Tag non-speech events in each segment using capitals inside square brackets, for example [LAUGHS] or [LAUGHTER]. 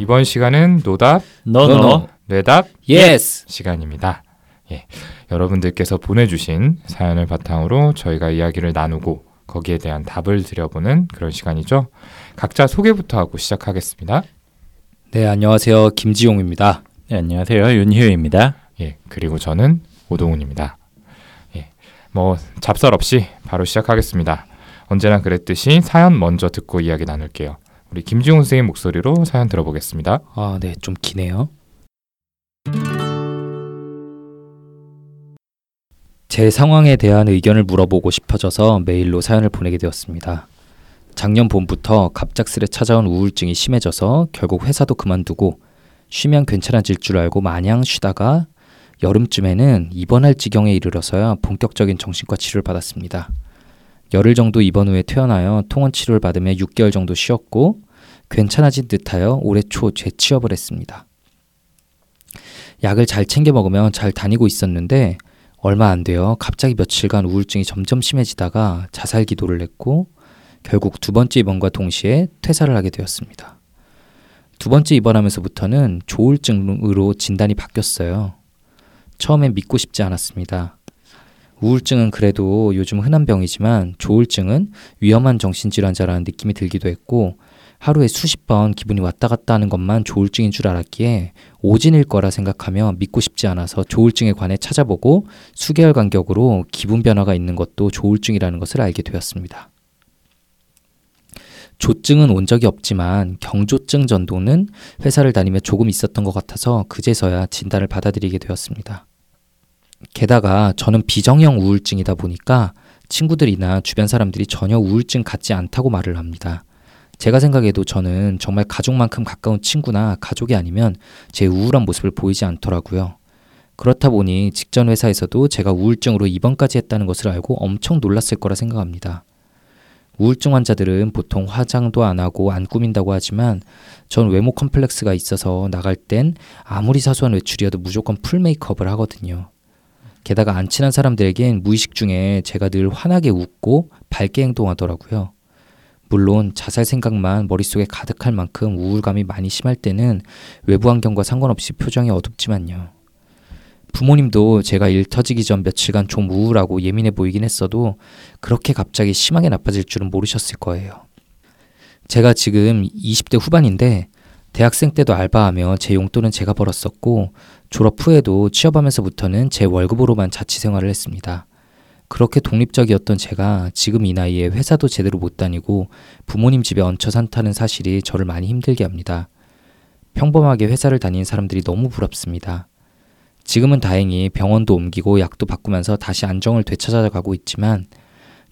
이번 시간은 노답, no no, 뇌답, yes 시간입니다. 예, 여러분들께서 보내주신 사연을 바탕으로 저희가 이야기를 나누고 거기에 대한 답을 드려보는 그런 시간이죠. 각자 소개부터 하고 시작하겠습니다. 네, 안녕하세요. 김지용입니다. 네, 안녕하세요. 윤희우입니다. 예, 그리고 저는 오동훈입니다. 예, 뭐 잡설 없이 바로 시작하겠습니다. 언제나 그랬듯이 사연 먼저 듣고 이야기 나눌게요. 우리 김지용 선생님 목소리로 사연 들어보겠습니다. 아, 네, 좀 기네요. 제 상황에 대한 의견을 물어보고 싶어져서 메일로 사연을 보내게 되었습니다. 작년 봄부터 갑작스레 찾아온 우울증이 심해져서 결국 회사도 그만두고 쉬면 괜찮아질 줄 알고 마냥 쉬다가 여름쯤에는 입원할 지경에 이르러서야 본격적인 정신과 치료를 받았습니다. 열흘 정도 입원 후에 퇴원하여 통원 치료를 받으며 6개월 정도 쉬었고 괜찮아진 듯하여 올해 초 재취업을 했습니다. 약을 잘 챙겨 먹으며 잘 다니고 있었는데 얼마 안 돼요. 갑자기 며칠간 우울증이 점점 심해지다가 자살 기도를 했고 결국 두 번째 입원과 동시에 퇴사를 하게 되었습니다. 두 번째 입원하면서부터는 조울증으로 진단이 바뀌었어요. 처음엔 믿고 싶지 않았습니다. 우울증은 그래도 요즘 흔한 병이지만 조울증은 위험한 정신질환자라는 느낌이 들기도 했고 하루에 수십 번 기분이 왔다 갔다 하는 것만 조울증인 줄 알았기에 오진일 거라 생각하며 믿고 싶지 않아서 조울증에 관해 찾아보고 수개월 간격으로 기분 변화가 있는 것도 조울증이라는 것을 알게 되었습니다. 조증은 온 적이 없지만 경조증 전도는 회사를 다니며 조금 있었던 것 같아서 그제서야 진단을 받아들이게 되었습니다. 게다가 저는 비정형 우울증이다 보니까 친구들이나 주변 사람들이 전혀 우울증 같지 않다고 말을 합니다. 제가 생각해도 저는 정말 가족만큼 가까운 친구나 가족이 아니면 제 우울한 모습을 보이지 않더라고요. 그렇다 보니 직전 회사에서도 제가 우울증으로 입원까지 했다는 것을 알고 엄청 놀랐을 거라 생각합니다. 우울증 환자들은 보통 화장도 안 하고 안 꾸민다고 하지만 전 외모 컴플렉스가 있어서 나갈 땐 아무리 사소한 외출이어도 무조건 full makeup을 하거든요. 게다가 안 친한 사람들에겐 무의식 중에 제가 늘 환하게 웃고 밝게 행동하더라고요. 물론 자살 생각만 머릿속에 가득할 만큼 우울감이 많이 심할 때는 외부 환경과 상관없이 표정이 어둡지만요. 부모님도 제가 일 터지기 전 며칠간 좀 우울하고 예민해 보이긴 했어도 그렇게 갑자기 심하게 나빠질 줄은 모르셨을 거예요. 제가 지금 20대 후반인데 대학생 때도 알바하며 제 용돈은 제가 벌었었고 졸업 후에도 취업하면서부터는 제 월급으로만 자취 생활을 했습니다. 그렇게 독립적이었던 제가 지금 이 나이에 회사도 제대로 못 다니고 부모님 집에 얹혀 산다는 사실이 저를 많이 힘들게 합니다. 평범하게 회사를 다니는 사람들이 너무 부럽습니다. 지금은 다행히 병원도 옮기고 약도 바꾸면서 다시 안정을 되찾아가고 있지만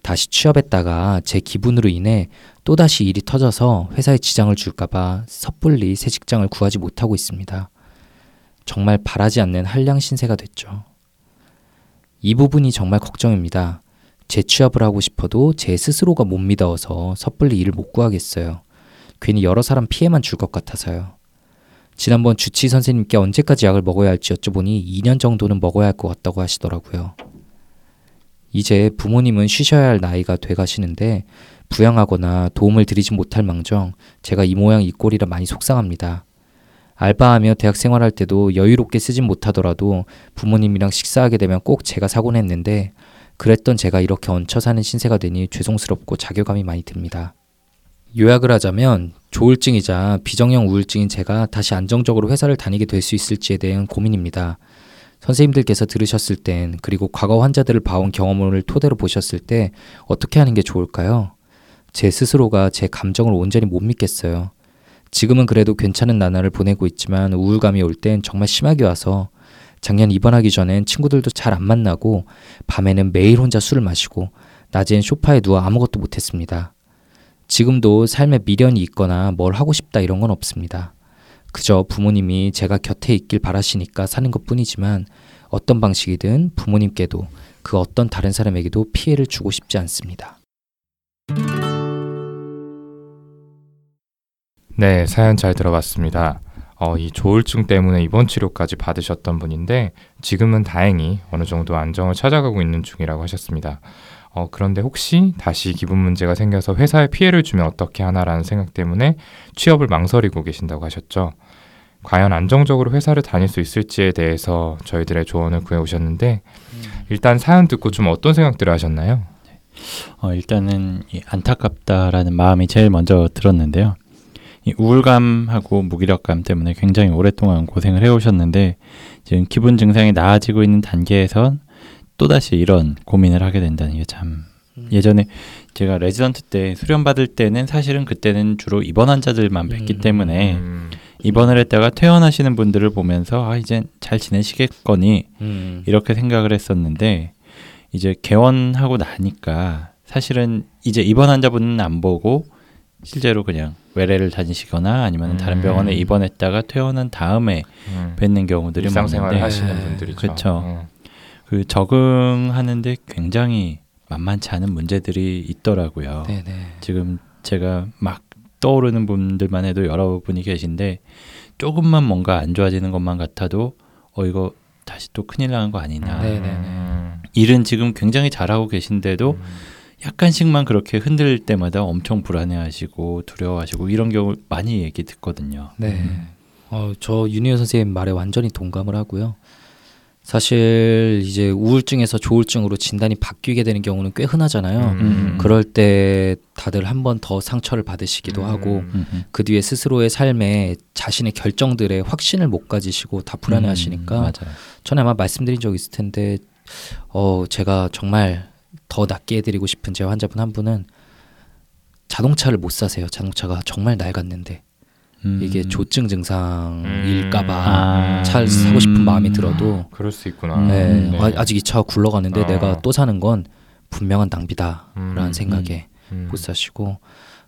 다시 취업했다가 제 기분으로 인해 또다시 일이 터져서 회사에 지장을 줄까봐 섣불리 새 직장을 구하지 못하고 있습니다. 정말 바라지 않는 한량 신세가 됐죠. 이 부분이 정말 걱정입니다. 재취업을 하고 싶어도 제 스스로가 못 믿어서 섣불리 일을 못 구하겠어요. 괜히 여러 사람 피해만 줄 것 같아서요. 지난번 주치 선생님께 언제까지 약을 먹어야 할지 여쭤보니 2년 정도는 먹어야 할 것 같다고 하시더라고요. 이제 부모님은 쉬셔야 할 나이가 돼 가시는데 부양하거나 도움을 드리지 못할 망정 제가 이 모양 이 꼴이라 많이 속상합니다. 알바하며 대학 생활할 때도 여유롭게 쓰진 못하더라도 부모님이랑 식사하게 되면 꼭 제가 사곤 했는데 그랬던 제가 이렇게 얹혀 사는 신세가 되니 죄송스럽고 자괴감이 많이 듭니다. 요약을 하자면 조울증이자 비정형 우울증인 제가 다시 안정적으로 회사를 다니게 될 수 있을지에 대한 고민입니다. 선생님들께서 들으셨을 땐 그리고 과거 환자들을 봐온 경험을 토대로 보셨을 때 어떻게 하는 게 좋을까요? 제 스스로가 제 감정을 온전히 못 믿겠어요. 지금은 그래도 괜찮은 나날을 보내고 있지만 우울감이 올 땐 정말 심하게 와서 작년 입원하기 전엔 친구들도 잘 안 만나고 밤에는 매일 혼자 술을 마시고 낮엔 소파에 누워 아무것도 못했습니다. 지금도 삶에 미련이 있거나 뭘 하고 싶다 이런 건 없습니다. 그저 부모님이 제가 곁에 있길 바라시니까 사는 것 뿐이지만 어떤 방식이든 부모님께도 그 어떤 다른 사람에게도 피해를 주고 싶지 않습니다. 네, 사연 잘 들어봤습니다. 어, 이 조울증 때문에 입원 치료까지 받으셨던 분인데 지금은 다행히 어느 정도 안정을 찾아가고 있는 중이라고 하셨습니다. 어, 그런데 혹시 다시 기분 문제가 생겨서 회사에 피해를 주면 어떻게 하나라는 생각 때문에 취업을 망설이고 계신다고 하셨죠. 과연 안정적으로 회사를 다닐 수 있을지에 대해서 저희들의 조언을 구해 오셨는데 일단 사연 듣고 좀 어떤 생각들을 하셨나요? 어, 일단은 이 안타깝다라는 마음이 제일 먼저 들었는데요. 이 우울감하고 무기력감 때문에 굉장히 오랫동안 고생을 해오셨는데 지금 기분 증상이 나아지고 있는 단계에선 또다시 이런 고민을 하게 된다는 게 참 예전에 제가 레지던트 때 수련 받을 때는 사실은 그때는 주로 입원 환자들만 뵀기 음. 때문에 음, 입원을 했다가 퇴원하시는 분들을 보면서 아 이제 잘 지내시겠거니 음. 이렇게 생각을 했었는데 이제 개원하고 나니까 사실은 이제 입원 환자분은 안 보고 실제로 그냥 외래를 다니시거나 아니면 음. 다른 병원에 입원했다가 퇴원한 다음에 음. 뵙는 경우들이 일상생활을 많은데 하시는 네, 분들이죠. 그쵸. 어. 그 적응하는데 굉장히 만만치 않은 문제들이 있더라고요. 네네. 지금 제가 막 떠오르는 분들만 해도 여러 분이 계신데 조금만 뭔가 안 좋아지는 것만 같아도 어 이거 다시 또 큰일 나는 거 아니냐. 네. 네네네. 음. 일은 지금 굉장히 잘하고 계신데도 음. 약간씩만 그렇게 흔들 때마다 엄청 불안해하시고 두려워하시고 이런 경우 많이 얘기 듣거든요. 네. 어, 저 윤희호 선생님 말에 완전히 동감을 하고요. 사실 이제 우울증에서 조울증으로 진단이 바뀌게 되는 경우는 꽤 흔하잖아요. 음. 그럴 때 다들 한 번 더 상처를 받으시기도 음. 하고 음, 음. 그 뒤에 스스로의 삶에 자신의 결정들에 확신을 못 가지시고 다 불안해하시니까 음, 맞아요. 전에 아마 말씀드린 적 있을 텐데 어 제가 정말 더 낫게 해드리고 싶은 제 환자분 한 분은 자동차를 못 사세요. 자동차가 정말 낡았는데 음. 이게 조증 증상일까봐 아, 차를 음. 사고 싶은 마음이 들어도 그럴 수 있구나. 음. 네, 네. 아, 아직 이 차가 굴러가는데 어. 내가 또 사는 건 분명한 낭비다라는 음. 생각에 음. 못 사시고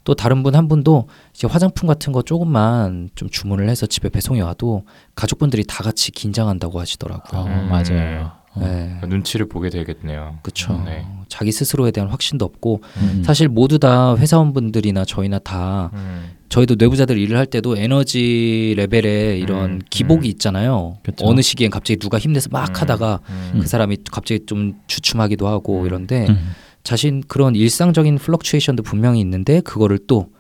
또 다른 분 한 분도 이제 화장품 같은 거 조금만 좀 주문을 해서 집에 배송이 와도 가족분들이 다 같이 긴장한다고 하시더라고요. 어, 음. 맞아요. 어. 네. 눈치를 보게 되겠네요. 그렇죠. 네. 자기 스스로에 대한 확신도 없고 음. 사실 모두 다 회사원분들이나 저희나 다 음. 저희도 내부자들 일을 할 때도 에너지 레벨에 이런 음, 기복이 음. 있잖아요. 그쵸. 어느 시기엔 갑자기 누가 힘내서 막 음, 하다가 음. 그 사람이 갑자기 좀 주춤하기도 하고 음. 이런데 음. 자신 그런 일상적인 플럭추에이션도 분명히 있는데 그거를 또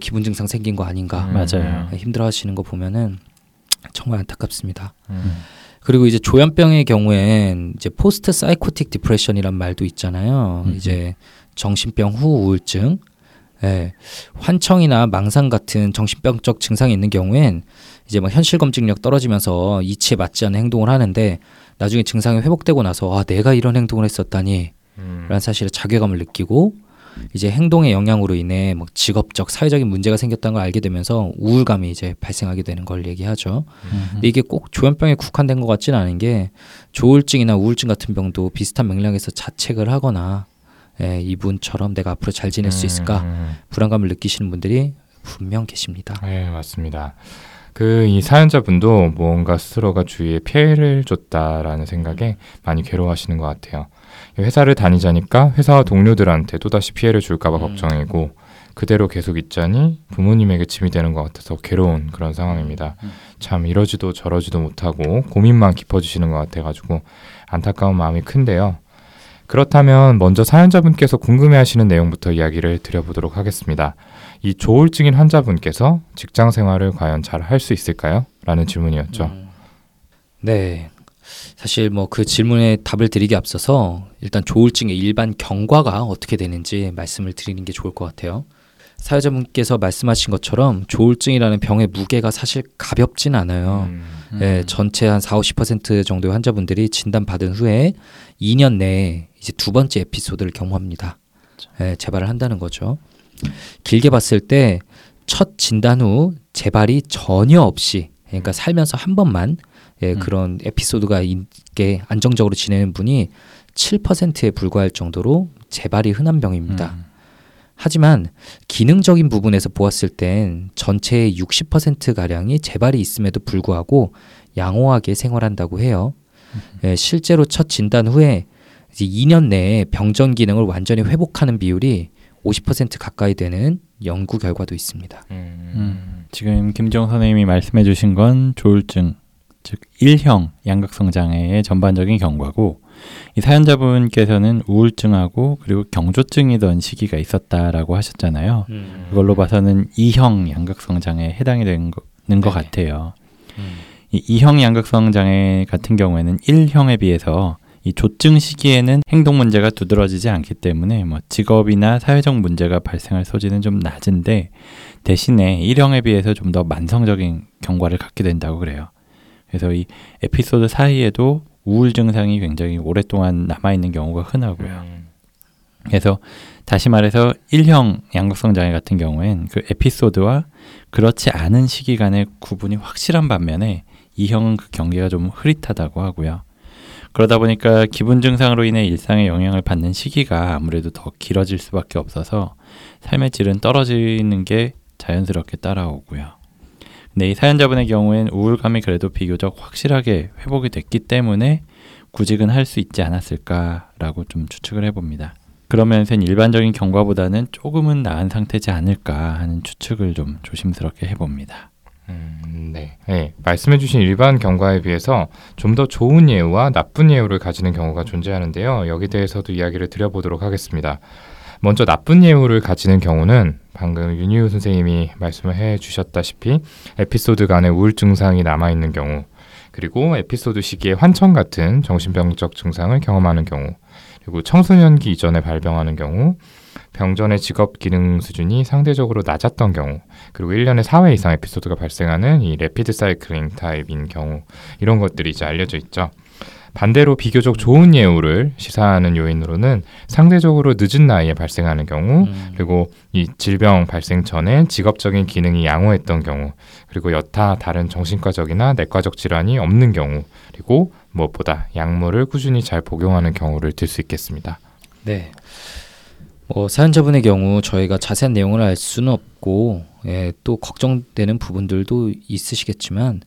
기분 증상 생긴 거 아닌가 음. 맞아요. 힘들어하시는 거 보면은 정말 안타깝습니다. 음. 그리고 이제 조현병의 경우엔 이제 post psychotic depression이란 말도 있잖아요. 음. 이제 정신병 후 우울증. 예. 환청이나 망상 같은 정신병적 증상이 있는 경우엔 이제 막 현실 검증력 떨어지면서 이치에 맞지 않는 행동을 하는데 나중에 증상이 회복되고 나서 아 내가 이런 행동을 했었다니 음. 라는 사실에 자괴감을 느끼고 이제 행동의 영향으로 인해 뭐 직업적 사회적인 문제가 생겼다는 걸 알게 되면서 우울감이 이제 발생하게 되는 걸 얘기하죠. 음. 근데 이게 꼭 조현병에 국한된 것 같지는 않은 게 조울증이나 우울증 같은 병도 비슷한 맥락에서 자책을 하거나 예, 이분처럼 내가 앞으로 잘 지낼 수 있을까 음. 불안감을 느끼시는 분들이 분명 계십니다. 네, 맞습니다. 그 이 사연자분도 뭔가 스스로가 주위에 피해를 줬다라는 생각에 많이 괴로워하시는 것 같아요. 회사를 다니자니까 회사와 동료들한테 또다시 피해를 줄까봐 음. 걱정이고 그대로 계속 있자니 부모님에게 짐이 되는 것 같아서 괴로운 그런 상황입니다. 음. 참 이러지도 저러지도 못하고 고민만 깊어지시는 것 같아가지고 안타까운 마음이 큰데요. 그렇다면 먼저 사연자분께서 궁금해하시는 내용부터 이야기를 드려보도록 하겠습니다. 이 조울증인 환자분께서 직장 생활을 과연 잘 할 수 있을까요? 라는 질문이었죠. 음. 네. 사실 뭐 그 질문에 답을 드리기 앞서서 일단 조울증의 일반 경과가 어떻게 되는지 말씀을 드리는 게 좋을 것 같아요. 사회자분께서 말씀하신 것처럼 조울증이라는 병의 무게가 사실 가볍진 않아요. 음, 예, 전체 한 4, 50% 정도의 환자분들이 진단받은 후에 2년 내에 이제 두 번째 에피소드를 경험합니다. 예, 재발을 한다는 거죠. 길게 봤을 때 첫 진단 후 재발이 전혀 없이 그러니까 살면서 한 번만 예, 음. 그런 에피소드가 있게 안정적으로 지내는 분이 7%에 불과할 정도로 재발이 흔한 병입니다. 음. 하지만 기능적인 부분에서 보았을 땐 전체의 60% 가량이 재발이 있음에도 불구하고 양호하게 생활한다고 해요. 예, 실제로 첫 진단 후에 이제 2년 내에 병전 기능을 완전히 회복하는 비율이 50% 가까이 되는 연구 결과도 있습니다. 음, 음. 지금 김정 선생님이 말씀해 주신 건 조울증, 즉 1형 양극성 장애의 전반적인 경과고 이 사연자분께서는 우울증하고 그리고 경조증이던 시기가 있었다라고 하셨잖아요. 음. 그걸로 봐서는 이형 양극성 장애에 해당이 되는 거, 는것 네. 같아요. 음. 이 이형 양극성 장애 같은 경우에는 1형에 비해서 이 조증 시기에는 행동 문제가 두드러지지 않기 때문에 뭐 직업이나 사회적 문제가 발생할 소지는 좀 낮은데 대신에 1형에 비해서 좀 더 만성적인 경과를 갖게 된다고 그래요. 그래서 이 에피소드 사이에도 우울 증상이 굉장히 오랫동안 남아 있는 경우가 흔하고요. 음. 그래서 다시 말해서 1형 양극성 장애 같은 경우엔 그 에피소드와 그렇지 않은 시기 간의 구분이 확실한 반면에 2형은 그 경계가 좀 흐릿하다고 하고요. 그러다 보니까 기분 증상으로 인해 일상에 영향을 받는 시기가 아무래도 더 길어질 수밖에 없어서 삶의 질은 떨어지는 게 자연스럽게 따라오고요. 근데 이 사연자분의 경우엔 우울감이 그래도 비교적 확실하게 회복이 됐기 때문에 구직은 할 수 있지 않았을까라고 좀 추측을 해봅니다. 그러면서 일반적인 경과보다는 조금은 나은 상태지 않을까 하는 추측을 좀 조심스럽게 해봅니다. 음, 네. 네, 말씀해주신 일반 경과에 비해서 좀 더 좋은 예우와 나쁜 예우를 가지는 경우가 존재하는데요. 여기 대해서도 이야기를 드려보도록 하겠습니다. 먼저 나쁜 예우를 가지는 경우는 방금 윤희우 선생님이 말씀을 해 주셨다시피 에피소드 간의 우울 증상이 남아 있는 경우, 그리고 에피소드 시기에 환청 같은 정신병적 증상을 경험하는 경우, 그리고 청소년기 이전에 발병하는 경우, 병전의 직업 기능 수준이 상대적으로 낮았던 경우, 그리고 1년에 4회 이상 에피소드가 발생하는 이 rapid cycling type인 경우 이런 것들이 이제 알려져 있죠. 반대로 비교적 좋은 예후를 시사하는 요인으로는 상대적으로 늦은 나이에 발생하는 경우 음. 그리고 이 질병 발생 전에 직업적인 기능이 양호했던 경우 그리고 여타 다른 정신과적이나 내과적 질환이 없는 경우 그리고 무엇보다 약물을 꾸준히 잘 복용하는 경우를 들 수 있겠습니다. 네. 뭐 사연자분의 경우 저희가 자세한 내용을 알 수는 없고 예, 또 걱정되는 부분들도 있으시겠지만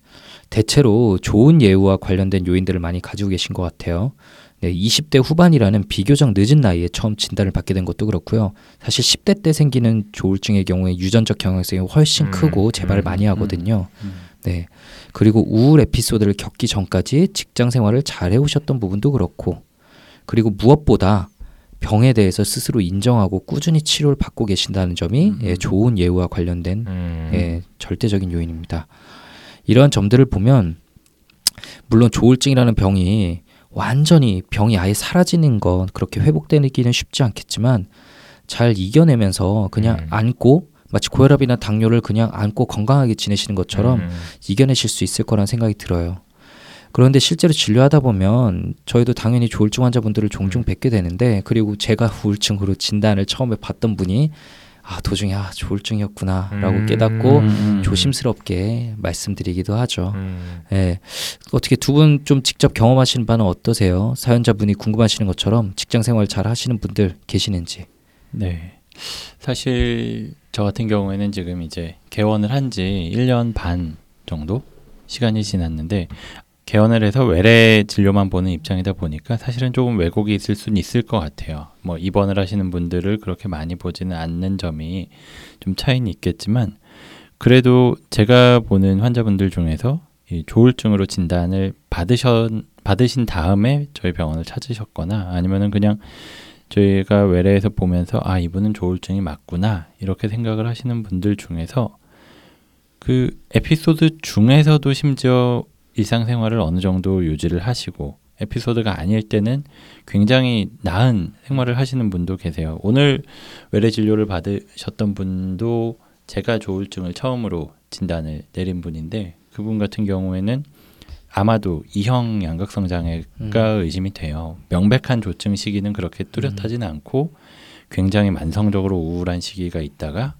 대체로 좋은 예우와 관련된 요인들을 많이 가지고 계신 것 같아요. 네, 20대 후반이라는 비교적 늦은 나이에 처음 진단을 받게 된 것도 그렇고요. 사실 10대 때 생기는 조울증의 경우에 유전적 경향성이 훨씬 음, 크고 재발을 음, 많이 하거든요. 음. 네. 그리고 우울 에피소드를 겪기 전까지 직장 생활을 잘 해오셨던 부분도 그렇고, 그리고 무엇보다 병에 대해서 스스로 인정하고 꾸준히 치료를 받고 계신다는 점이 음. 예, 좋은 예우와 관련된 음, 예, 절대적인 요인입니다. 이러한 점들을 보면 물론 조울증이라는 병이 완전히 병이 아예 사라지는 건 그렇게 회복되기는 쉽지 않겠지만 잘 이겨내면서 그냥 음. 안고 마치 고혈압이나 당뇨를 그냥 안고 건강하게 지내시는 것처럼 음, 이겨내실 수 있을 거란 생각이 들어요. 그런데 실제로 진료하다 보면 저희도 당연히 조울증 환자분들을 종종 뵙게 되는데 그리고 제가 우울증으로 진단을 처음에 받던 분이 아 도중에 아 조울증이었구나라고 음. 깨닫고 음. 조심스럽게 말씀드리기도 하죠. 음. 예. 어떻게 두 분 좀 직접 경험하시는 바는 어떠세요? 사연자분이 궁금하시는 것처럼 직장 생활 잘 하시는 분들 계시는지. 네. 사실 저 같은 경우에는 지금 이제 개원을 한 지 1년 반 정도 시간이 지났는데 개원을 해서 외래 진료만 보는 입장이다 보니까 사실은 조금 왜곡이 있을 수는 있을 것 같아요. 뭐 입원을 하시는 분들을 그렇게 많이 보지는 않는 점이 좀 차이는 있겠지만 그래도 제가 보는 환자분들 중에서 이 조울증으로 진단을 받으셨 받으신 다음에 저희 병원을 찾으셨거나 아니면은 그냥 저희가 외래에서 보면서 아 이분은 조울증이 맞구나 이렇게 생각을 하시는 분들 중에서 그 에피소드 중에서도 심지어 일상생활을 어느 정도 유지를 하시고 에피소드가 아닐 때는 굉장히 나은 생활을 하시는 분도 계세요. 오늘 외래 진료를 받으셨던 분도 제가 조울증을 처음으로 진단을 내린 분인데 그분 같은 경우에는 아마도 이형 양극성 장애가 의심이 돼요. 명백한 조증 시기는 그렇게 뚜렷하지는 않고 굉장히 만성적으로 우울한 시기가 있다가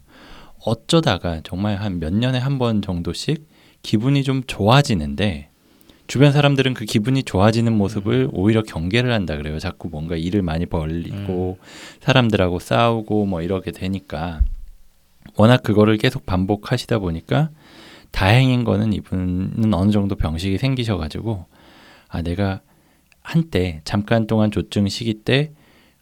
어쩌다가 정말 한 몇 년에 한 번 정도씩 기분이 좀 좋아지는데 주변 사람들은 그 기분이 좋아지는 모습을 오히려 경계를 한다 그래요. 자꾸 뭔가 일을 많이 벌리고 사람들하고 싸우고 뭐 이렇게 되니까. 워낙 그거를 계속 반복하시다 보니까 다행인 거는 이분은 어느 정도 병식이 생기셔가지고 아 내가 한때 잠깐 동안 조증 시기 때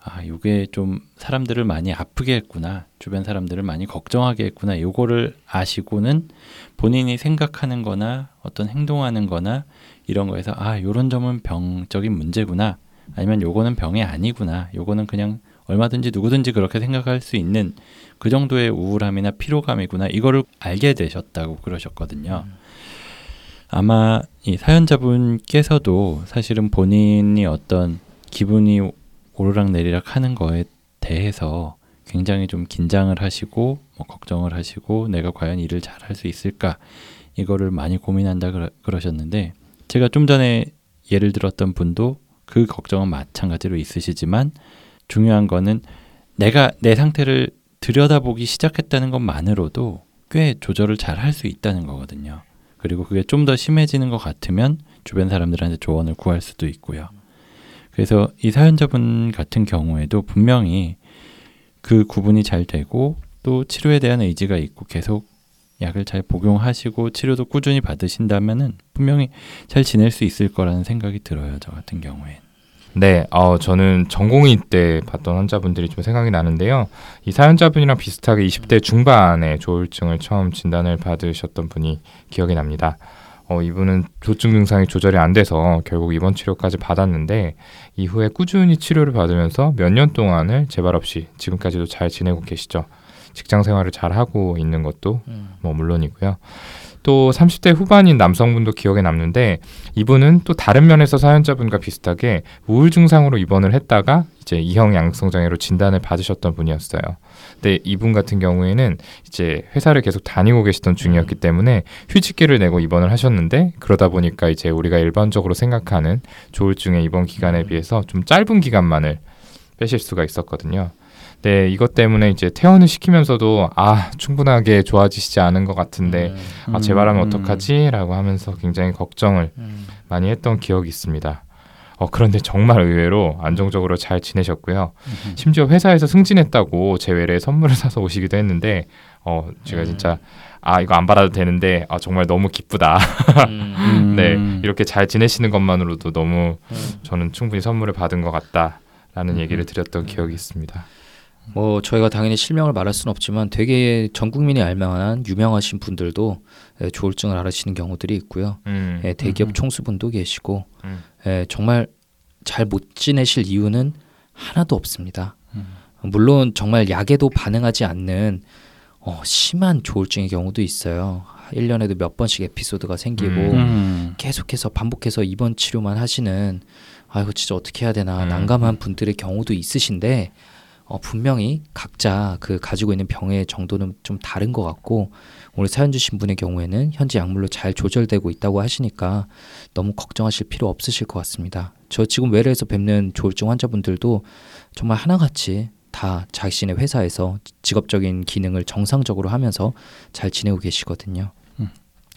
아, 요게 좀 사람들을 많이 아프게 했구나. 주변 사람들을 많이 걱정하게 했구나. 요거를 아시고는 본인이 생각하는 거나 어떤 행동하는 거나 이런 거에서 아, 요런 점은 병적인 문제구나. 아니면 요거는 병이 아니구나. 요거는 그냥 얼마든지 누구든지 그렇게 생각할 수 있는 그 정도의 우울함이나 피로감이구나. 이거를 알게 되셨다고 그러셨거든요. 아마 이 사연자분께서도 사실은 본인이 어떤 기분이 오르락 내리락 하는 거에 대해서 굉장히 좀 긴장을 하시고 뭐 걱정을 하시고 내가 과연 일을 잘 할 수 있을까 이거를 많이 고민한다 그러, 그러 셨는데 제가 좀 전에 예를 들었던 분도 그 걱정은 마찬가지로 있으시지만 중요한 거는 내가 내 상태를 들여다보기 시작했다는 것만으로도 꽤 조절을 잘 할 수 있다는 거거든요. 그리고 그게 좀 더 심해지는 것 같으면 주변 사람들한테 조언을 구할 수도 있고요. 그래서 이 사연자분 같은 경우에도 분명히 그 구분이 잘 되고 또 치료에 대한 의지가 있고 계속 약을 잘 복용하시고 치료도 꾸준히 받으신다면은 분명히 잘 지낼 수 있을 거라는 생각이 들어요. 저 같은 경우엔. 네, 어, 저는 전공의 때 봤던 환자분들이 좀 생각이 나는데요. 이 사연자분이랑 비슷하게 20대 중반에 조울증을 처음 진단을 받으셨던 분이 기억이 납니다. 어, 이분은 조증 증상이 조절이 안 돼서 결국 입원 치료까지 받았는데 이후에 꾸준히 치료를 받으면서 몇 년 동안을 재발 없이 지금까지도 잘 지내고 계시죠. 직장 생활을 잘 하고 있는 것도 음. 뭐 물론이고요. 또 30대 후반인 남성분도 기억에 남는데 이분은 또 다른 면에서 사연자분과 비슷하게 우울 증상으로 입원을 했다가 이제 이형 양성 장애로 진단을 받으셨던 분이었어요. 근데 이분 같은 경우에는 이제 회사를 계속 다니고 계시던 중이었기 때문에 휴직기를 내고 입원을 하셨는데 그러다 보니까 이제 우리가 일반적으로 생각하는 조울증의 입원 기간에 비해서 좀 짧은 기간만을 빼실 수가 있었거든요. 네, 이것 때문에 이제 퇴원을 시키면서도 아 충분하게 좋아지시지 않은 것 같은데 음. 아 재발하면 음. 어떡하지?라고 하면서 굉장히 걱정을 음. 많이 했던 기억이 있습니다. 어 그런데 정말 의외로 안정적으로 잘 지내셨고요. 음. 심지어 회사에서 승진했다고 제 외래에 선물을 [LAUGHS] 사서 오시기도 했는데 어 제가 진짜 아 이거 안 받아도 되는데 아 정말 너무 기쁘다. 음. [LAUGHS] 음. 네 이렇게 잘 지내시는 것만으로도 너무 음. 저는 충분히 선물을 받은 것 같다라는 음. 얘기를 드렸던 기억이 있습니다. 뭐 저희가 당연히 실명을 말할 수는 없지만 되게 전 국민이 알만한 유명하신 분들도 예, 조울증을 앓으시는 경우들이 있고요. 음, 예, 대기업 음. 총수분도 계시고 음. 예, 정말 잘 못 지내실 이유는 하나도 없습니다. 음. 물론 정말 약에도 반응하지 않는 어, 심한 조울증의 경우도 있어요. 1년에도 몇 번씩 에피소드가 생기고 음. 음. 계속해서 반복해서 입원 치료만 하시는 아이고 진짜 어떻게 해야 되나 음. 난감한 분들의 경우도 있으신데 어, 분명히 각자 그 가지고 있는 병의 정도는 좀 다른 것 같고 오늘 사연 주신 분의 경우에는 현재 약물로 잘 조절되고 있다고 하시니까 너무 걱정하실 필요 없으실 것 같습니다. 저 지금 외래에서 뵙는 조울증 환자분들도 정말 하나같이 다 자신의 회사에서 직업적인 기능을 정상적으로 하면서 잘 지내고 계시거든요.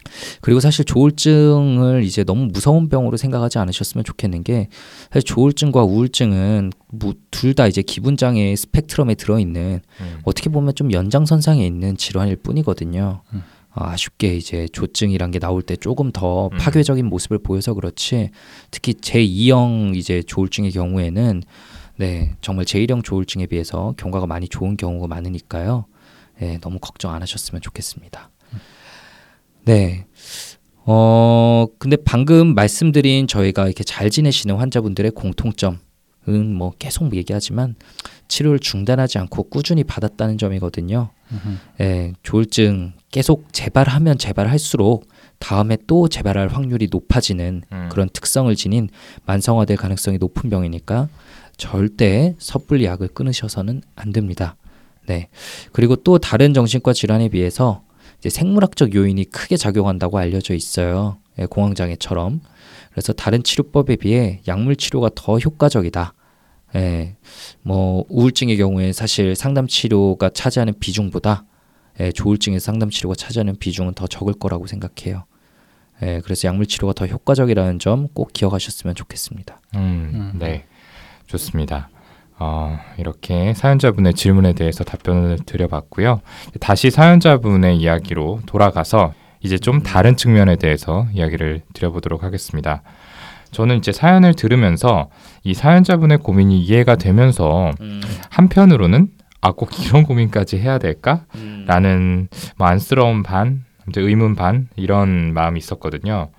음. 그리고 사실 조울증을 이제 너무 무서운 병으로 생각하지 않으셨으면 좋겠는 게 사실 조울증과 우울증은 뭐 둘 다 이제 기분 장애의 스펙트럼에 들어 있는 음. 어떻게 보면 좀 연장선상에 있는 질환일 뿐이거든요. 음. 아, 아쉽게 이제 조증이란 게 나올 때 조금 더 음. 파괴적인 모습을 보여서 그렇지 특히 제2형 이제 조울증의 경우에는 네 정말 제1형 조울증에 비해서 경과가 많이 좋은 경우가 많으니까요. 네, 너무 걱정 안 하셨으면 좋겠습니다. 네. 어, 근데 방금 말씀드린 저희가 이렇게 잘 지내시는 환자분들의 공통점은 뭐 계속 얘기하지만 치료를 중단하지 않고 꾸준히 받았다는 점이거든요. 음. 예, 조울증 계속 재발하면 재발할수록 다음에 또 재발할 확률이 높아지는 음. 그런 특성을 지닌 만성화될 가능성이 높은 병이니까 절대 섣불리 약을 끊으셔서는 안 됩니다. 네. 그리고 또 다른 정신과 질환에 비해서 생물학적 요인이 크게 작용한다고 알려져 있어요. 예, 공황장애처럼. 그래서 다른 치료법에 비해 약물 치료가 더 효과적이다. 예, 뭐 우울증의 경우에 사실 상담 치료가 차지하는 비중보다 예, 조울증의 상담 치료가 차지하는 비중은 더 적을 거라고 생각해요. 예, 그래서 약물 치료가 더 효과적이라는 점 꼭 기억하셨으면 좋겠습니다. 음, 음. 네, 좋습니다. 어, 이렇게 사연자분의 질문에 대해서 답변을 드려봤고요. 다시 사연자분의 이야기로 돌아가서 이제 좀 다른 측면에 대해서 이야기를 드려보도록 하겠습니다. 저는 이제 사연을 들으면서 이 사연자분의 고민이 이해가 되면서 한편으로는 아 꼭 이런 고민까지 해야 될까? 라는 뭐 안쓰러움 반, 의문 반 이런 마음이 있었거든요.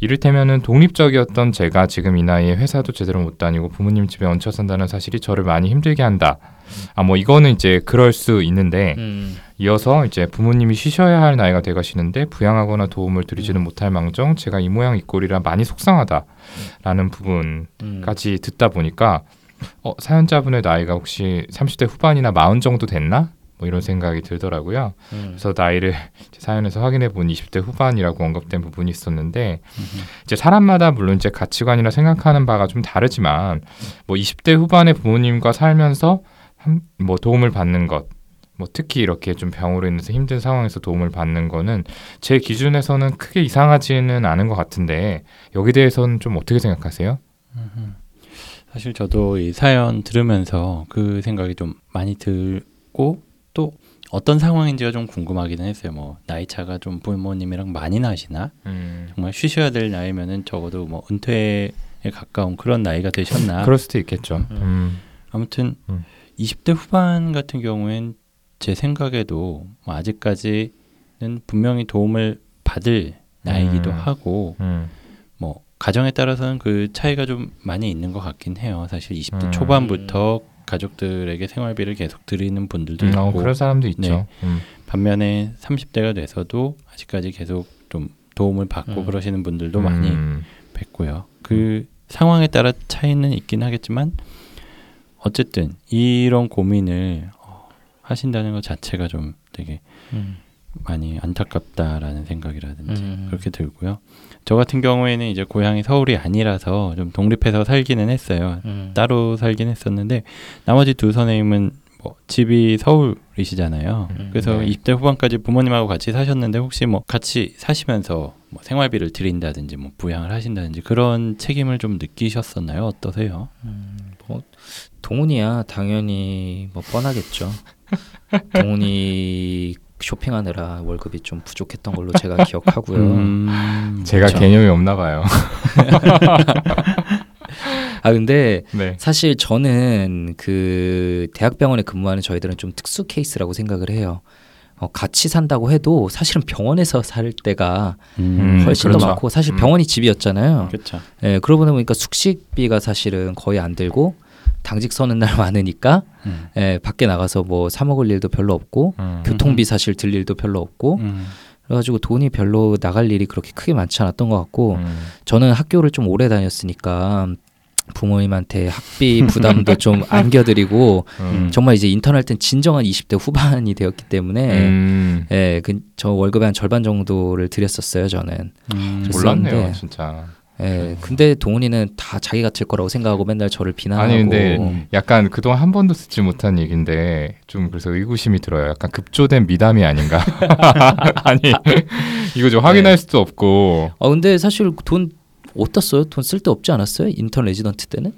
이를테면은 독립적이었던 제가 지금 이 나이에 회사도 제대로 못 다니고 부모님 집에 얹혀 산다는 사실이 저를 많이 힘들게 한다. 아 뭐 이거는 이제 그럴 수 있는데 음. 이어서 이제 부모님이 쉬셔야 할 나이가 돼 가시는데 부양하거나 도움을 드리지는 못할 망정 제가 이 모양 이 꼴이라 많이 속상하다라는 부분까지 음. 듣다 보니까 어, 사연자분의 나이가 혹시 30대 후반이나 40 정도 됐나? 뭐 이런 생각이 들더라고요. 음. 그래서 나이를 [LAUGHS] 사연에서 확인해 본 20대 후반이라고 언급된 부분이 있었는데 이제 사람마다 물론 이제 가치관이나 생각하는 바가 좀 다르지만 뭐 20대 후반의 부모님과 살면서 한, 뭐 도움을 받는 것, 뭐 특히 이렇게 좀 병으로 인해서 힘든 상황에서 도움을 받는 거는 제 기준에서는 크게 이상하지는 않은 것 같은데 여기 대해서는 좀 어떻게 생각하세요? 사실 저도 이 사연 들으면서 그 생각이 좀 많이 들고 또 어떤 상황인지가 좀 궁금하기는 했어요. 뭐 나이 차가 좀 부모님이랑 많이 나시나? 음, 정말 쉬셔야 될 나이면은 적어도 뭐 은퇴에 가까운 그런 나이가 되셨나? 그럴 수도 있겠죠. 음, 아무튼 음. 20대 후반 같은 경우엔 제 생각에도 뭐 아직까지는 분명히 도움을 받을 나이기도 음. 하고 음, 뭐 가정에 따라서는 그 차이가 좀 많이 있는 것 같긴 해요. 사실 20대 음. 초반부터 가족들에게 생활비를 계속 드리는 분들도 음, 있고 어, 그런 사람도 있죠. 네. 음, 반면에 30대가 돼서도 아직까지 계속 좀 도움을 받고 음. 그러시는 분들도 많이 음, 뵀고요. 그 상황에 따라 차이는 있긴 하겠지만 어쨌든 이런 고민을 어, 하신다는 것 자체가 좀 되게 음. 많이 안타깝다라는 생각이라든지 음. 그렇게 들고요. 저 같은 경우에는 이제 고향이 서울이 아니라서 좀 독립해서 살기는 했어요. 음. 따로 살긴 했었는데 나머지 두 선생님은 뭐 집이 서울이시잖아요. 음, 그래서 네. 20대 후반까지 부모님하고 같이 사셨는데 혹시 뭐 같이 사시면서 뭐 생활비를 드린다든지 뭐 부양을 하신다든지 그런 책임을 좀 느끼셨었나요? 어떠세요? 음, 뭐 동훈이야 당연히 뭐 뻔하겠죠. 동훈이 쇼핑하느라 월급이 좀 부족했던 걸로 제가 [LAUGHS] 기억하고요. 음, 제가 그쵸. 개념이 없나 봐요. [LAUGHS] 아 근데 네. 사실 저는 그 대학병원에 근무하는 저희들은 좀 특수 케이스라고 생각을 해요. 어, 같이 산다고 해도 사실은 병원에서 살 때가 음, 훨씬 그렇죠. 더 많고 사실 음. 병원이 집이었잖아요. 그렇죠. 예, 그러고 보니까 숙식비가 사실은 거의 안 들고 당직 서는 날 [LAUGHS] 많으니까 음. 예, 밖에 나가서 뭐 사 먹을 일도 별로 없고 음, 교통비 사실 들 일도 별로 없고 음. 그래가지고 돈이 별로 나갈 일이 그렇게 크게 많지 않았던 것 같고 음, 저는 학교를 좀 오래 다녔으니까 부모님한테 학비 부담도 좀 [LAUGHS] 안겨드리고 음, 정말 이제 인턴 할 땐 진정한 20대 후반이 되었기 때문에 음, 예, 그 저 월급의 한 절반 정도를 드렸었어요 저는. 음. 몰랐네요, 진짜. 예, 근데 동훈이는 다 자기 같을 거라고 생각하고 맨날 저를 비난하고. 아니 근데 음. 약간 그동안 한 번도 듣지 못한 얘기인데 좀 그래서 의구심이 들어요. 약간 급조된 미담이 아닌가? [LAUGHS] 아니 이거 좀 확인할 수도 없고 아 근데 사실 돈 어디다 써요? 돈 쓸데 없지 않았어요? 인턴 레지던트 때는?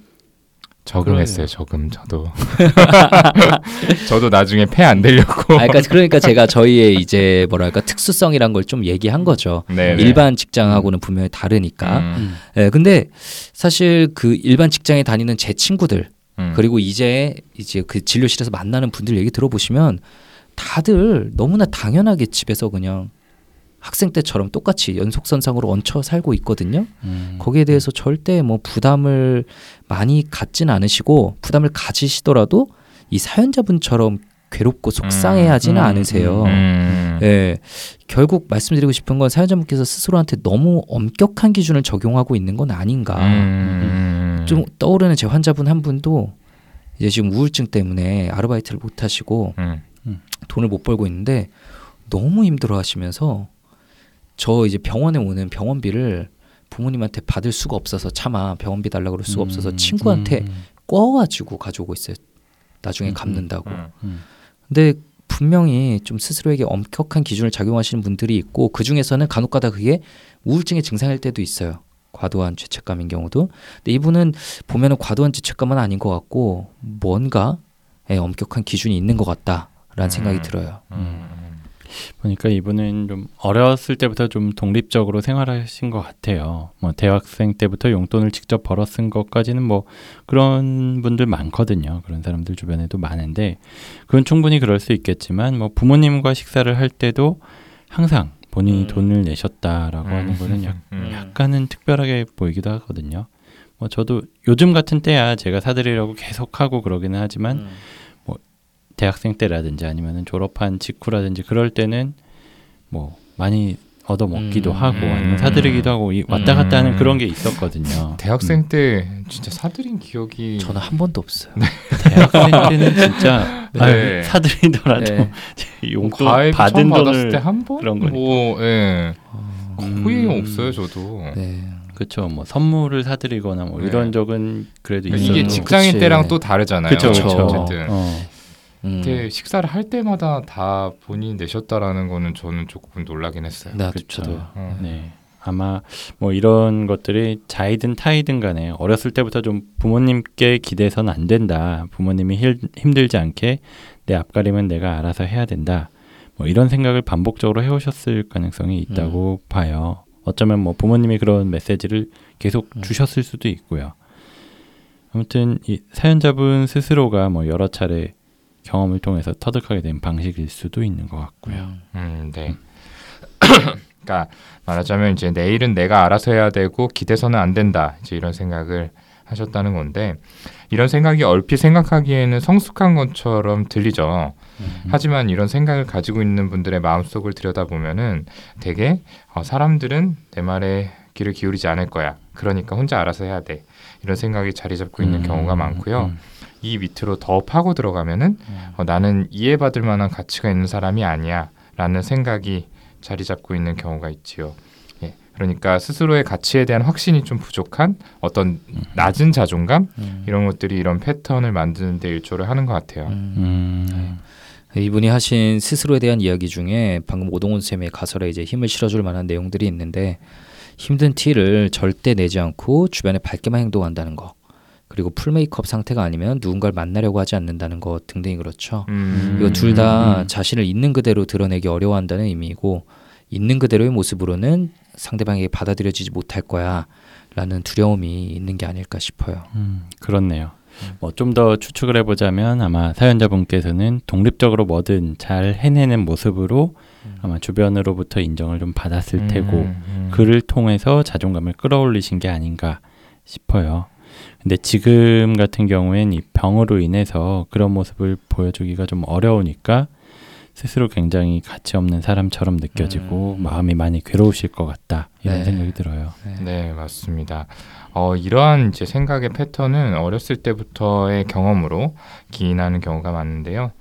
저금했어요. 저금 저도 [LAUGHS] 저도 나중에 폐 안 되려고. 아, 그러니까, 그러니까 제가 저희의 이제 뭐랄까 특수성이란 걸 좀 얘기한 거죠. 네, 네. 일반 직장하고는 분명히 다르니까. 음, 음. 예, 근데 사실 그 일반 직장에 다니는 제 친구들 음. 그리고 이제 이제 그 진료실에서 만나는 분들 얘기 들어보시면 다들 너무나 당연하게 집에서 그냥 학생 때처럼 똑같이 연속선상으로 얹혀 살고 있거든요. 음. 거기에 대해서 절대 뭐 부담을 많이 갖진 않으시고 부담을 가지시더라도 이 사연자분처럼 괴롭고 속상해하지는 음, 않으세요. 음. 예, 결국 말씀드리고 싶은 건 사연자분께서 스스로한테 너무 엄격한 기준을 적용하고 있는 건 아닌가. 음. 좀 떠오르는 제 환자분 한 분도 이제 지금 우울증 때문에 아르바이트를 못 하시고 음. 돈을 못 벌고 있는데 너무 힘들어 하시면서 저 이제 병원에 오는 병원비를 부모님한테 받을 수가 없어서 차마 병원비 달라고 그럴 수가 없어서 음. 친구한테 음. 꿔가지고 가져오고 있어요. 나중에 음, 갚는다고. 음. 음. 근데 분명히 좀 스스로에게 엄격한 기준을 작용하시는 분들이 있고 그 중에서는 간혹가다 그게 우울증의 증상일 때도 있어요. 과도한 죄책감인 경우도. 근데 이분은 보면은 과도한 죄책감은 아닌 것 같고 뭔가 예, 엄격한 기준이 있는 것 같다라는 생각이 음. 들어요. 음. 보니까 이분은 좀 어렸을 때부터 좀 독립적으로 생활하신 것 같아요. 뭐 대학생 때부터 용돈을 직접 벌어 쓴 것까지는 뭐 그런 분들 많거든요. 그런 사람들 주변에도 많은데 그건 충분히 그럴 수 있겠지만 뭐 부모님과 식사를 할 때도 항상 본인이 음. 돈을 내셨다라고 음. 하는 거는 약, 음. 약간은 특별하게 보이기도 하거든요. 뭐 저도 요즘 같은 때야 제가 사드리려고 계속 하고 그러기는 하지만 음. 대학생 때라든지 아니면은 졸업한 직후라든지 그럴 때는 뭐 많이 얻어 먹기도 음. 하고 아니면 음. 사드리기도 하고 이 왔다 갔다 하는 음. 그런 게 있었거든요. 대학생 때 진짜 사드린 기억이 저는 한 번도 없어요. 음. 대학생 때는 진짜 [LAUGHS] 네. 아유, 사드리더라도 네. [LAUGHS] 용돈 과외비 받은 돈을 때한 번? 그런 거니까. 뭐, 예. 거의 음. 없어요, 저도. 네. 그렇죠. 뭐 선물을 사드리거나 뭐 네. 이런 적은 그래도 이게 있어도 직장인 그치. 때랑 또 다르잖아요. 그쵸, 그쵸. 어쨌든. 어. 음. 그때 식사를 할 때마다 다 본인이 내셨다라는 거는 저는 조금 놀라긴 했어요. 나도 그쵸. 저도. 어. 네. 아마 뭐 이런 것들이 자이든 타이든 간에 어렸을 때부터 좀 부모님께 기대서는 안 된다. 부모님이 힐- 힘들지 않게 내 앞가림은 내가 알아서 해야 된다. 뭐 이런 생각을 반복적으로 해오셨을 가능성이 있다고 봐요. 어쩌면 뭐 부모님이 그런 메시지를 계속 음. 주셨을 수도 있고요. 아무튼 이 사연자분 스스로가 뭐 여러 차례 경험을 통해서 터득하게 된 방식일 수도 있는 것 같고요. 음. 음, 네. [COUGHS] 그러니까 말하자면 이제 내일은 내가 알아서 해야 되고 기대서는 안 된다. 이제 이런 생각을 하셨다는 건데 이런 생각이 얼핏 생각하기에는 성숙한 것처럼 들리죠. 음. 하지만 이런 생각을 가지고 있는 분들의 마음속을 들여다보면은 되게 어, 사람들은 내 말에 귀를 기울이지 않을 거야. 그러니까 혼자 알아서 해야 돼. 이런 생각이 자리 잡고 있는 음, 경우가 많고요. 음, 이 밑으로 더 파고 들어가면은 어, 나는 이해받을 만한 가치가 있는 사람이 아니야라는 생각이 자리 잡고 있는 경우가 있지요. 예, 그러니까 스스로의 가치에 대한 확신이 좀 부족한 어떤 낮은 자존감 음. 이런 것들이 이런 패턴을 만드는데 일조를 하는 것 같아요. 음. 음, 이분이 하신 스스로에 대한 이야기 중에 방금 오동훈 쌤의 가설에 이제 힘을 실어줄 만한 내용들이 있는데 힘든 티를 절대 내지 않고 주변에 밝게만 행동한다는 거 그리고 풀 메이크업 상태가 아니면 누군가를 만나려고 하지 않는다는 것 등등이 그렇죠. 음, 이거 둘다 음. 자신을 있는 그대로 드러내기 어려워한다는 의미이고 있는 그대로의 모습으로는 상대방에게 받아들여지지 못할 거야 라는 두려움이 있는 게 아닐까 싶어요. 음, 그렇네요. 뭐좀더 추측을 해보자면 아마 사연자분께서는 독립적으로 뭐든 잘 해내는 모습으로 아마 주변으로부터 인정을 좀 받았을 테고 음, 그를 통해서 자존감을 끌어올리신 게 아닌가 싶어요. 근데 지금 같은 경우엔 이 병으로 인해서 그런 모습을 보여주기가 좀 어려우니까 스스로 굉장히 가치 없는 사람처럼 느껴지고 음. 마음이 많이 괴로우실 것 같다 이런 네. 생각이 들어요. 네, 맞습니다. 어, 이러한 이제 생각의 패턴은 어렸을 때부터의 경험으로 기인하는 경우가 많은데요.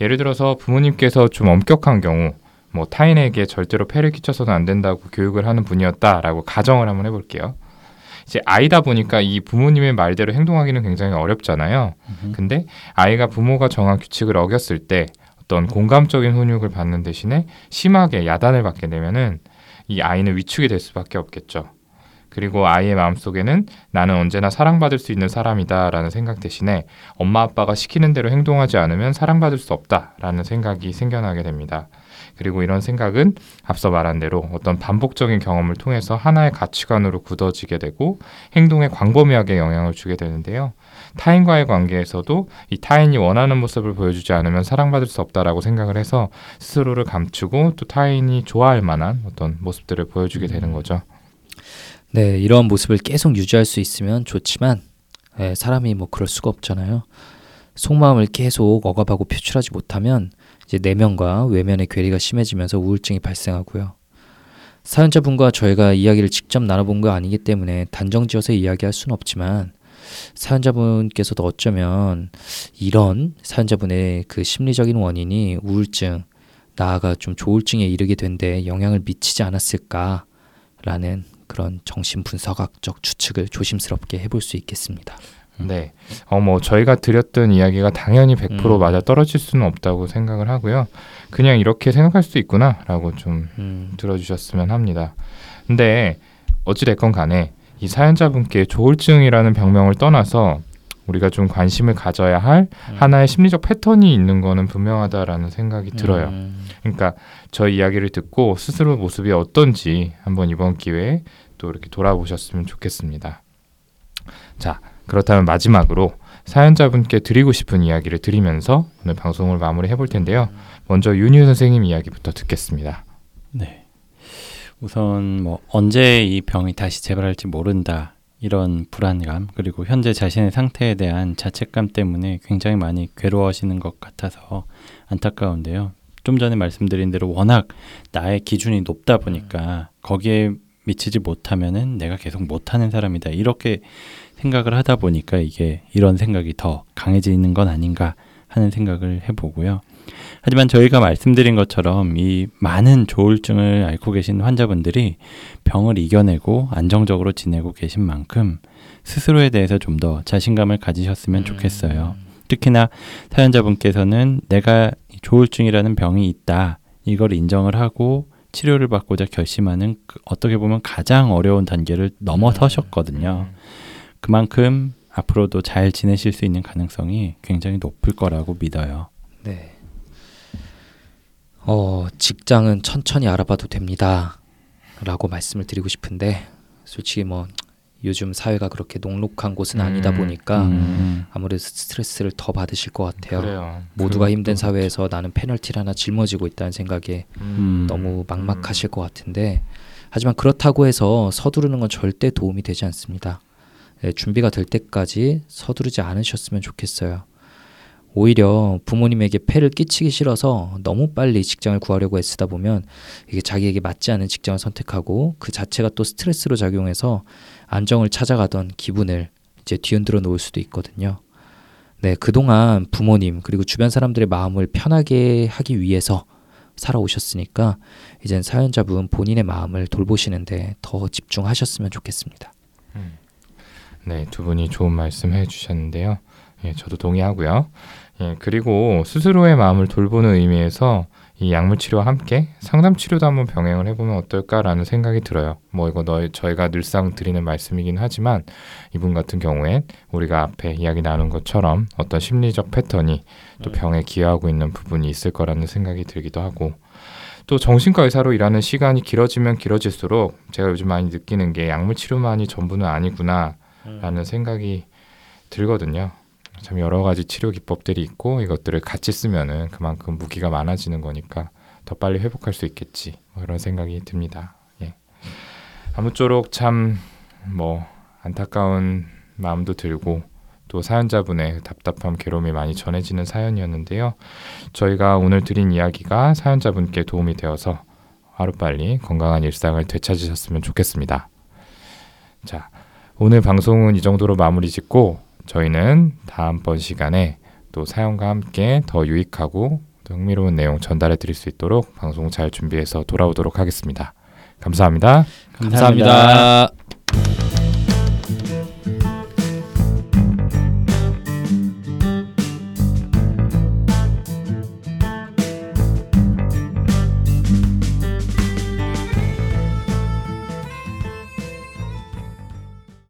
예를 들어서 부모님께서 좀 엄격한 경우, 뭐 타인에게 절대로 폐를 끼쳐서는 안 된다고 교육을 하는 분이었다라고 가정을 한번 해볼게요. 이제 아이다 보니까 이 부모님의 말대로 행동하기는 굉장히 어렵잖아요. 음. 근데 아이가 부모가 정한 규칙을 어겼을 때 어떤 공감적인 훈육을 받는 대신에 심하게 야단을 받게 되면은 이 아이는 위축이 될 수밖에 없겠죠. 그리고 아이의 마음속에는 나는 언제나 사랑받을 수 있는 사람이다라는 생각 대신에 엄마 아빠가 시키는 대로 행동하지 않으면 사랑받을 수 없다라는 생각이 생겨나게 됩니다. 그리고 이런 생각은 앞서 말한 대로 어떤 반복적인 경험을 통해서 하나의 가치관으로 굳어지게 되고 행동에 광범위하게 영향을 주게 되는데요. 타인과의 관계에서도 이 타인이 원하는 모습을 보여주지 않으면 사랑받을 수 없다라고 생각을 해서 스스로를 감추고 또 타인이 좋아할 만한 어떤 모습들을 보여주게 되는 거죠. 네, 이러한 모습을 계속 유지할 수 있으면 좋지만 예, 사람이 뭐 그럴 수가 없잖아요. 속마음을 계속 억압하고 표출하지 못하면 이제 내면과 외면의 괴리가 심해지면서 우울증이 발생하고요. 사연자분과 저희가 이야기를 직접 나눠본 거 아니기 때문에 단정지어서 이야기할 수는 없지만 사연자분께서도 어쩌면 이런 사연자분의 그 심리적인 원인이 우울증, 나아가 좀 조울증에 이르게 된데 영향을 미치지 않았을까라는 그런 정신분석학적 추측을 조심스럽게 해볼 수 있겠습니다. 네. 어, 뭐, 저희가 드렸던 이야기가 당연히 100% 음. 맞아 떨어질 수는 없다고 생각을 하고요. 그냥 이렇게 생각할 수 있구나 라고 좀 음, 들어주셨으면 합니다. 근데, 어찌됐건 간에 이 사연자분께 조울증이라는 병명을 떠나서 우리가 좀 관심을 가져야 할 하나의 심리적 패턴이 있는 거는 분명하다라는 생각이 들어요. 음, 그러니까 저희 이야기를 듣고 스스로 모습이 어떤지 한번 이번 기회에 또 이렇게 돌아보셨으면 좋겠습니다. 자, 그렇다면 마지막으로 사연자분께 드리고 싶은 이야기를 드리면서 오늘 방송을 마무리해 볼 텐데요. 먼저 윤희 선생님 이야기부터 듣겠습니다. 네. 우선 뭐 언제 이 병이 다시 재발할지 모른다 이런 불안감 그리고 현재 자신의 상태에 대한 자책감 때문에 굉장히 많이 괴로워하시는 것 같아서 안타까운데요. 좀 전에 말씀드린 대로 워낙 나의 기준이 높다 보니까 거기에 미치지 못하면은 내가 계속 못하는 사람이다 이렇게 생각을 하다 보니까 이게 이런 생각이 더 강해지는 건 아닌가 하는 생각을 해보고요. 하지만 저희가 말씀드린 것처럼 이 많은 조울증을 앓고 계신 환자분들이 병을 이겨내고 안정적으로 지내고 계신 만큼 스스로에 대해서 좀 더 자신감을 가지셨으면 좋겠어요. 특히나 사연자분께서는 내가 조울증이라는 병이 있다. 이걸 인정을 하고 치료를 받고자 결심하는 그 어떻게 보면 가장 어려운 단계를 넘어서셨거든요. 그만큼 앞으로도 잘 지내실 수 있는 가능성이 굉장히 높을 거라고 믿어요. 네. 어, 직장은 천천히 알아봐도 됩니다. 라고 말씀을 드리고 싶은데, 솔직히 뭐, 요즘 사회가 그렇게 녹록한 곳은 아니다 음, 보니까 음. 아무래도 스트레스를 더 받으실 것 같아요. 그래요. 모두가 힘든 사회에서 나는 페널티를 하나 짊어지고 있다는 생각에 음. 너무 막막하실 것 같은데 하지만 그렇다고 해서 서두르는 건 절대 도움이 되지 않습니다. 예, 준비가 될 때까지 서두르지 않으셨으면 좋겠어요. 오히려 부모님에게 폐를 끼치기 싫어서 너무 빨리 직장을 구하려고 애쓰다 보면 이게 자기에게 맞지 않은 직장을 선택하고 그 자체가 또 스트레스로 작용해서 안정을 찾아가던 기분을 이제 뒤흔들어 놓을 수도 있거든요. 네, 그동안 부모님 그리고 주변 사람들의 마음을 편하게 하기 위해서 살아오셨으니까 이젠 사연자분 본인의 마음을 돌보시는데 더 집중하셨으면 좋겠습니다. 네, 두 분이 좋은 말씀 해주셨는데요. 예, 저도 동의하고요. 예, 그리고 스스로의 마음을 돌보는 의미에서 이 약물 치료와 함께 상담 치료도 한번 병행을 해보면 어떨까라는 생각이 들어요. 뭐 이거 너 저희가 늘상 드리는 말씀이긴 하지만 이분 같은 경우엔 우리가 앞에 이야기 나눈 것처럼 어떤 심리적 패턴이 또 병에 기여하고 있는 부분이 있을 거라는 생각이 들기도 하고 또 정신과 의사로 일하는 시간이 길어지면 길어질수록 제가 요즘 많이 느끼는 게 약물 치료만이 전부는 아니구나라는 생각이 들거든요. 참 여러 가지 치료 기법들이 있고 이것들을 같이 쓰면은 그만큼 무기가 많아지는 거니까 더 빨리 회복할 수 있겠지 뭐 이런 생각이 듭니다. 예. 아무쪼록 참 뭐 안타까운 마음도 들고 또 사연자분의 답답함 괴로움이 많이 전해지는 사연이었는데요. 저희가 오늘 드린 이야기가 사연자분께 도움이 되어서 하루빨리 건강한 일상을 되찾으셨으면 좋겠습니다. 자, 오늘 방송은 이 정도로 마무리 짓고 저희는 다음번 시간에 또 사연과 함께 더 유익하고 또 흥미로운 내용 전달해 드릴 수 있도록 방송 잘 준비해서 돌아오도록 하겠습니다. 감사합니다. 감사합니다.